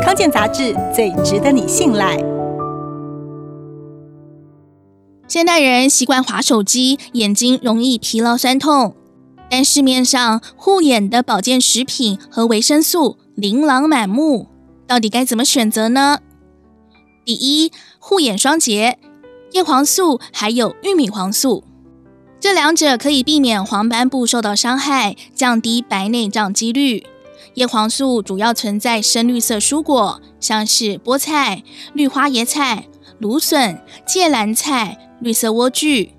康健杂志最值得你信赖。现代人习惯划手机，眼睛容易疲劳酸痛，但市面上护眼的保健食品和维生素琳琅满目，到底该怎么选择呢？第一，护眼双节，叶黄素还有玉米黄素。这两者可以避免黄斑部受到伤害，降低白内障几率。叶黄素主要存在深绿色蔬果，像是菠菜、绿花椰菜、芦笋、芥蓝菜、绿色莴苣。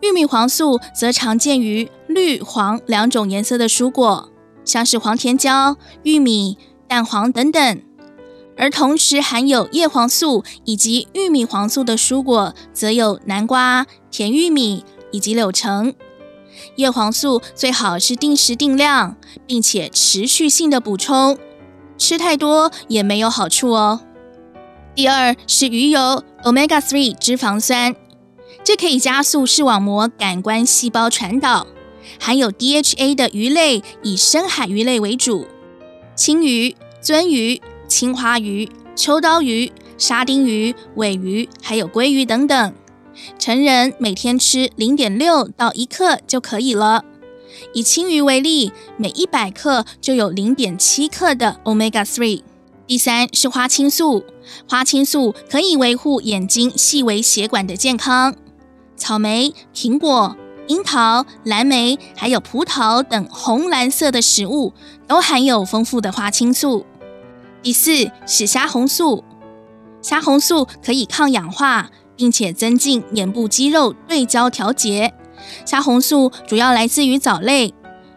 玉米黄素则常见于绿黄两种颜色的蔬果，像是黄甜椒、玉米、蛋黄等等。而同时含有叶黄素以及玉米黄素的蔬果，则有南瓜、甜玉米。以及柳橙，叶黄素最好是定时定量，并且持续性的补充，吃太多也没有好处哦。第二是鱼油 Omega-3 脂肪酸，这可以加速视网膜感官细胞传导。含有 DHA 的鱼类以深海鱼类为主，青鱼、鳟鱼、青花鱼、秋刀鱼、沙丁鱼、尾鱼，还有鲑鱼等等。成人每天吃零点六到一克就可以了。以青鱼为例，每一百克就有零点七克的 Omega 3。第三是花青素，花青素可以维护眼睛细微血管的健康。草莓、苹果、樱桃、蓝莓还有葡萄等红蓝色的食物都含有丰富的花青素。第四是虾红素，虾红素可以抗氧化。并且增进眼部肌肉对焦调节。虾红素主要来自于藻类，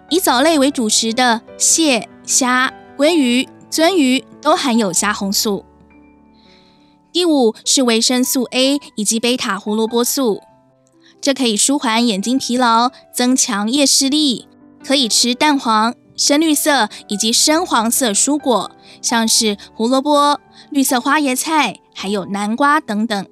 以藻类为主食的蟹、虾、鲑鱼、鳟鱼都含有虾红素。第五是维生素 A 以及贝塔胡萝卜素，这可以舒缓眼睛疲劳，增强夜视力。可以吃蛋黄、深绿色以及深黄色蔬果，像是胡萝卜、绿色花椰菜，还有南瓜等等。